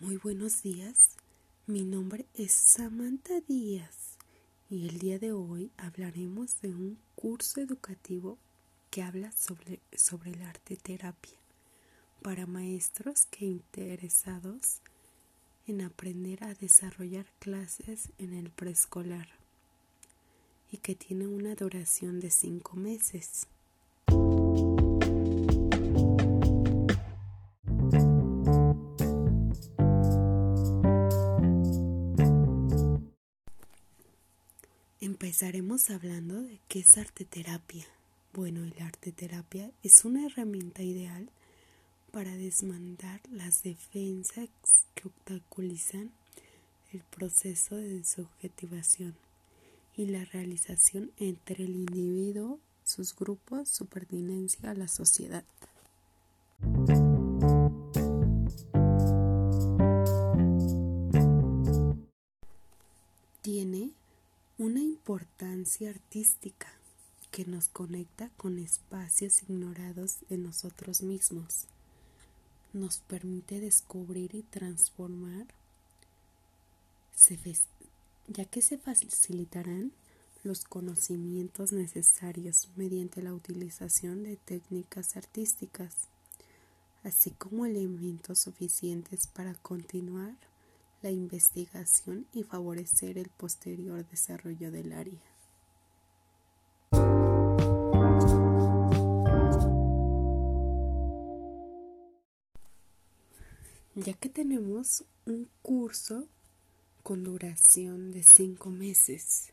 Muy buenos días, mi nombre es Samantha Díaz y el día de hoy hablaremos de un curso educativo que habla sobre, sobre el arte terapia para maestros que interesados en aprender a desarrollar clases en el preescolar y que tiene una duración de cinco meses. Empezaremos hablando de qué es arte terapia. Bueno, el arte terapia es una herramienta ideal para desmandar las defensas que obstaculizan el proceso de subjetivación y la realización entre el individuo, sus grupos, su pertinencia a la sociedad. Tiene una importancia artística que nos conecta con espacios ignorados de nosotros mismos. Nos permite descubrir y transformar, ya que se facilitarán los conocimientos necesarios mediante la utilización de técnicas artísticas, así como elementos suficientes para continuar la investigación y favorecer el posterior desarrollo del área. ya que tenemos un curso con duración de cinco meses,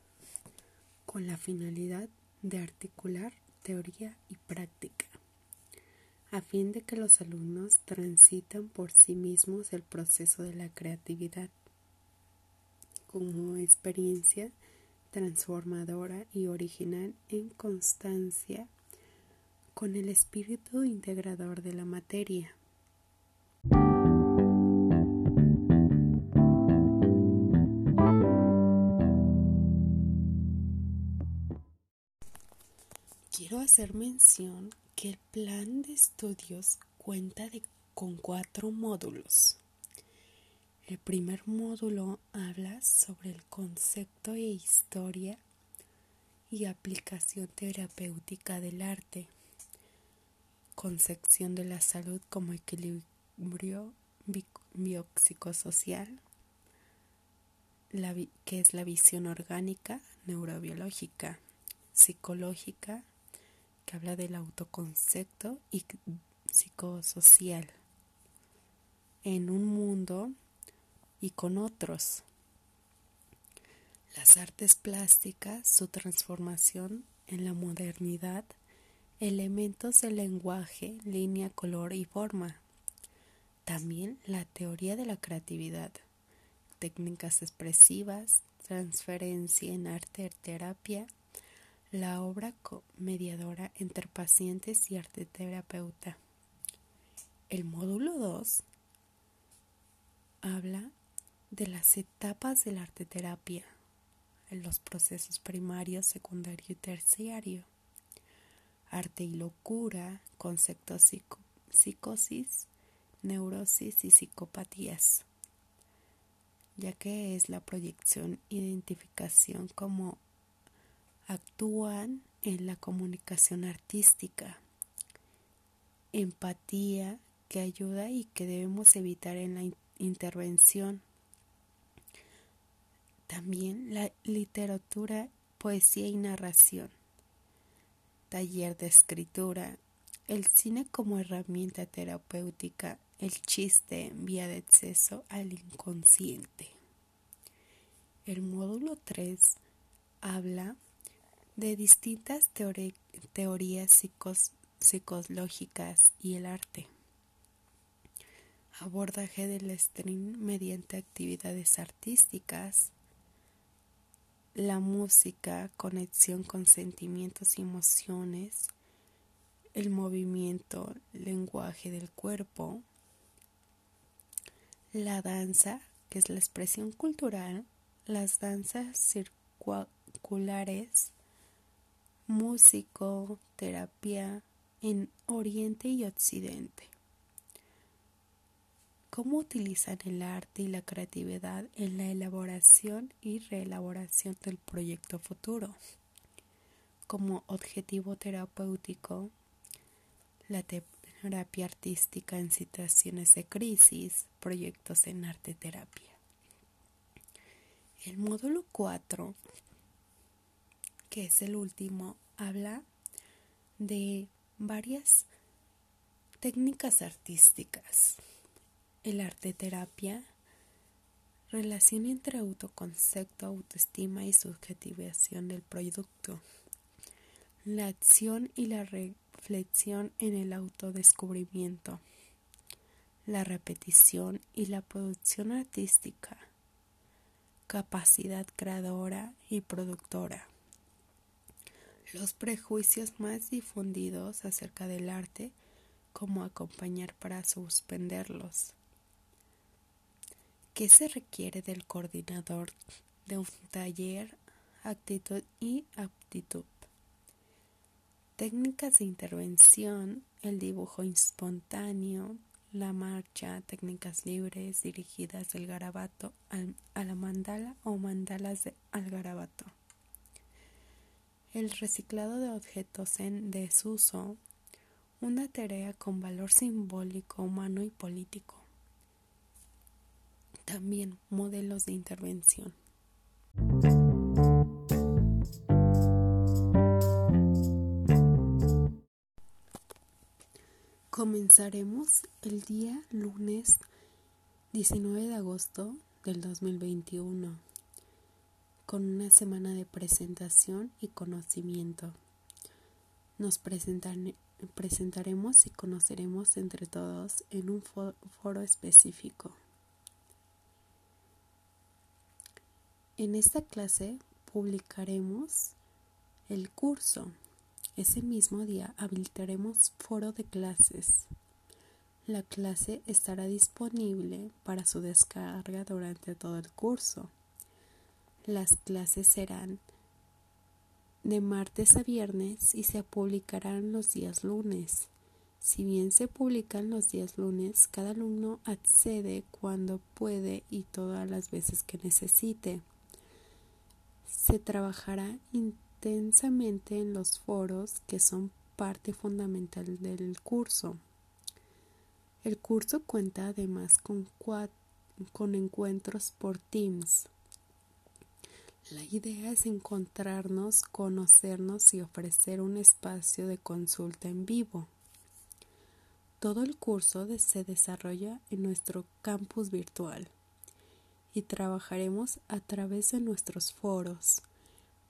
con la finalidad de articular teoría y práctica, a fin de que los alumnos transitan por sí mismos el proceso de la creatividad como experiencia transformadora y original en constancia con el espíritu integrador de la materia. Quiero hacer mención que el plan de estudios cuenta con cuatro módulos. El primer módulo habla sobre el concepto e historia y aplicación terapéutica del arte, concepción de la salud como equilibrio biopsicosocial, que es la visión orgánica, neurobiológica, psicológica, que habla del autoconcepto y psicosocial en un mundo y con otros. Las artes plásticas, su transformación en la modernidad, elementos del lenguaje, línea, color y forma. También la teoría de la creatividad, técnicas expresivas, transferencia en arte terapia, la obra mediadora entre pacientes y arteterapeuta. El módulo 2 habla de las etapas de la arteterapia, los procesos primario, secundario y terciario. Arte y locura, conceptos psicosis, neurosis y psicopatías, ya que es la proyección, identificación como actúan en la comunicación artística, empatía que ayuda y que debemos evitar en la intervención. También la literatura, poesía y narración, taller de escritura, el cine como herramienta terapéutica, el chiste vía de acceso al inconsciente. El módulo 3 habla de distintas teorías psicológicas y el arte. Abordaje del stream mediante actividades artísticas. La música, conexión con sentimientos y emociones. El movimiento, lenguaje del cuerpo. La danza, que es la expresión cultural. Las danzas circulares músico, terapia en Oriente y Occidente. cómo utilizan el arte y la creatividad en la elaboración y reelaboración del proyecto futuro. Como objetivo terapéutico, la terapia artística en situaciones de crisis, proyectos en arte terapia. El módulo 4, que es el último, habla de varias técnicas artísticas. El arte terapia, relación entre autoconcepto, autoestima y subjetivación del producto. La acción y la reflexión en el autodescubrimiento. La repetición y la producción artística capacidad creadora y productora. Los prejuicios más difundidos acerca del arte, como acompañar para suspenderlos. ¿Qué se requiere del coordinador de un taller, actitud y aptitud? Técnicas de intervención, el dibujo espontáneo, la marcha, técnicas libres dirigidas del garabato a la mandala o mandalas de, al garabato. El reciclado de objetos en desuso, una tarea con valor simbólico, humano y político. También modelos de intervención. Comenzaremos el día lunes 19 de agosto del 2021 con una semana de presentación y conocimiento. Nos presentaremos y conoceremos entre todos en un foro específico. En esta clase publicaremos el curso ese mismo día habilitaremos foro de clases. La clase estará disponible para su descarga durante todo el curso. Las clases serán de martes a viernes y se publicarán los días lunes. Si bien se publican los días lunes, cada alumno accede cuando puede y todas las veces que necesite. Se trabajará intensamente en los foros que son parte fundamental del curso. El curso cuenta además con, con encuentros por Teams. La idea es encontrarnos, conocernos y ofrecer un espacio de consulta en vivo. Todo el curso se desarrolla en nuestro campus virtual y trabajaremos a través de nuestros foros,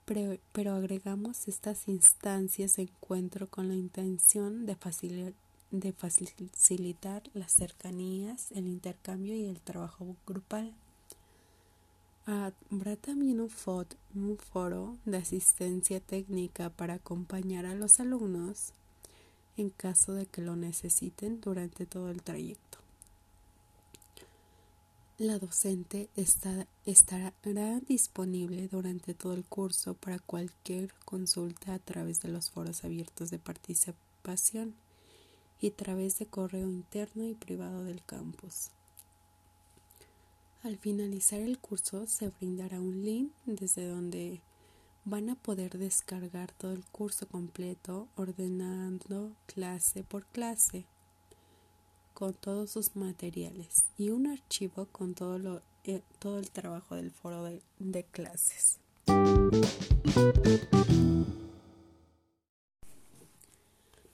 pero, agregamos estas instancias de encuentro con la intención de, de facilitar las cercanías, el intercambio y el trabajo grupal. Habrá también un, un foro de asistencia técnica para acompañar a los alumnos en caso de que lo necesiten durante todo el trayecto. La docente estará disponible durante todo el curso para cualquier consulta a través de los foros abiertos de participación y a través de correo interno y privado del campus. Al finalizar el curso se brindará un link desde donde van a poder descargar todo el curso completo ordenando clase por clase con todos sus materiales y un archivo con todo, lo, eh, todo el trabajo del foro de, de clases.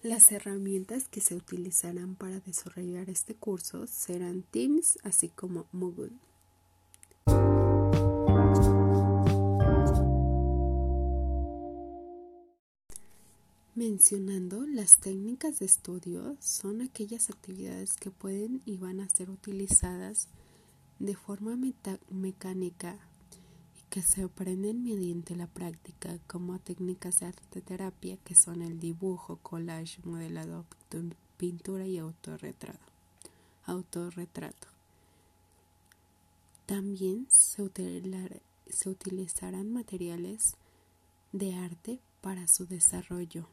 Las herramientas que se utilizarán para desarrollar este curso serán Teams así como Moodle. Mencionando las técnicas de estudio son aquellas actividades que pueden y van a ser utilizadas de forma mecánica y que se aprenden mediante la práctica como técnicas de arte terapia que son el dibujo, collage, modelado, pintura y autorretrato. También se utilizarán materiales de arte para su desarrollo.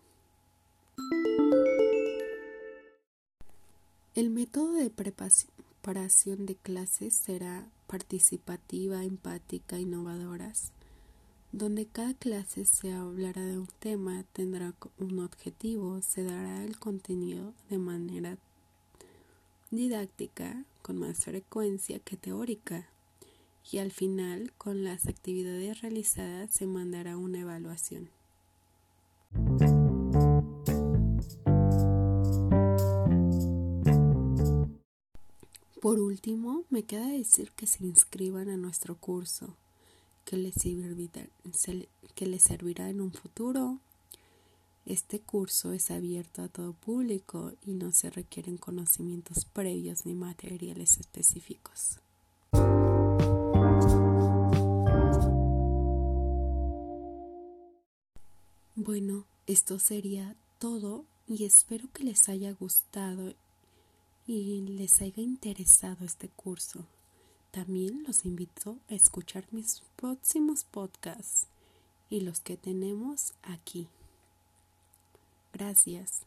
El método de preparación de clases será participativa, empática, innovadoras, donde cada clase se hablará de un tema, tendrá un objetivo, se dará el contenido de manera didáctica con más frecuencia que teórica y al final con las actividades realizadas se mandará una evaluación. Por último, me queda decir que se inscriban a nuestro curso, que les, servirá, que les servirá en un futuro. Este curso es abierto a todo público y no se requieren conocimientos previos ni materiales específicos. Bueno, esto sería todo y espero que les haya gustado y les haya interesado este curso. También los invito a escuchar mis próximos podcasts y los que tenemos aquí. Gracias.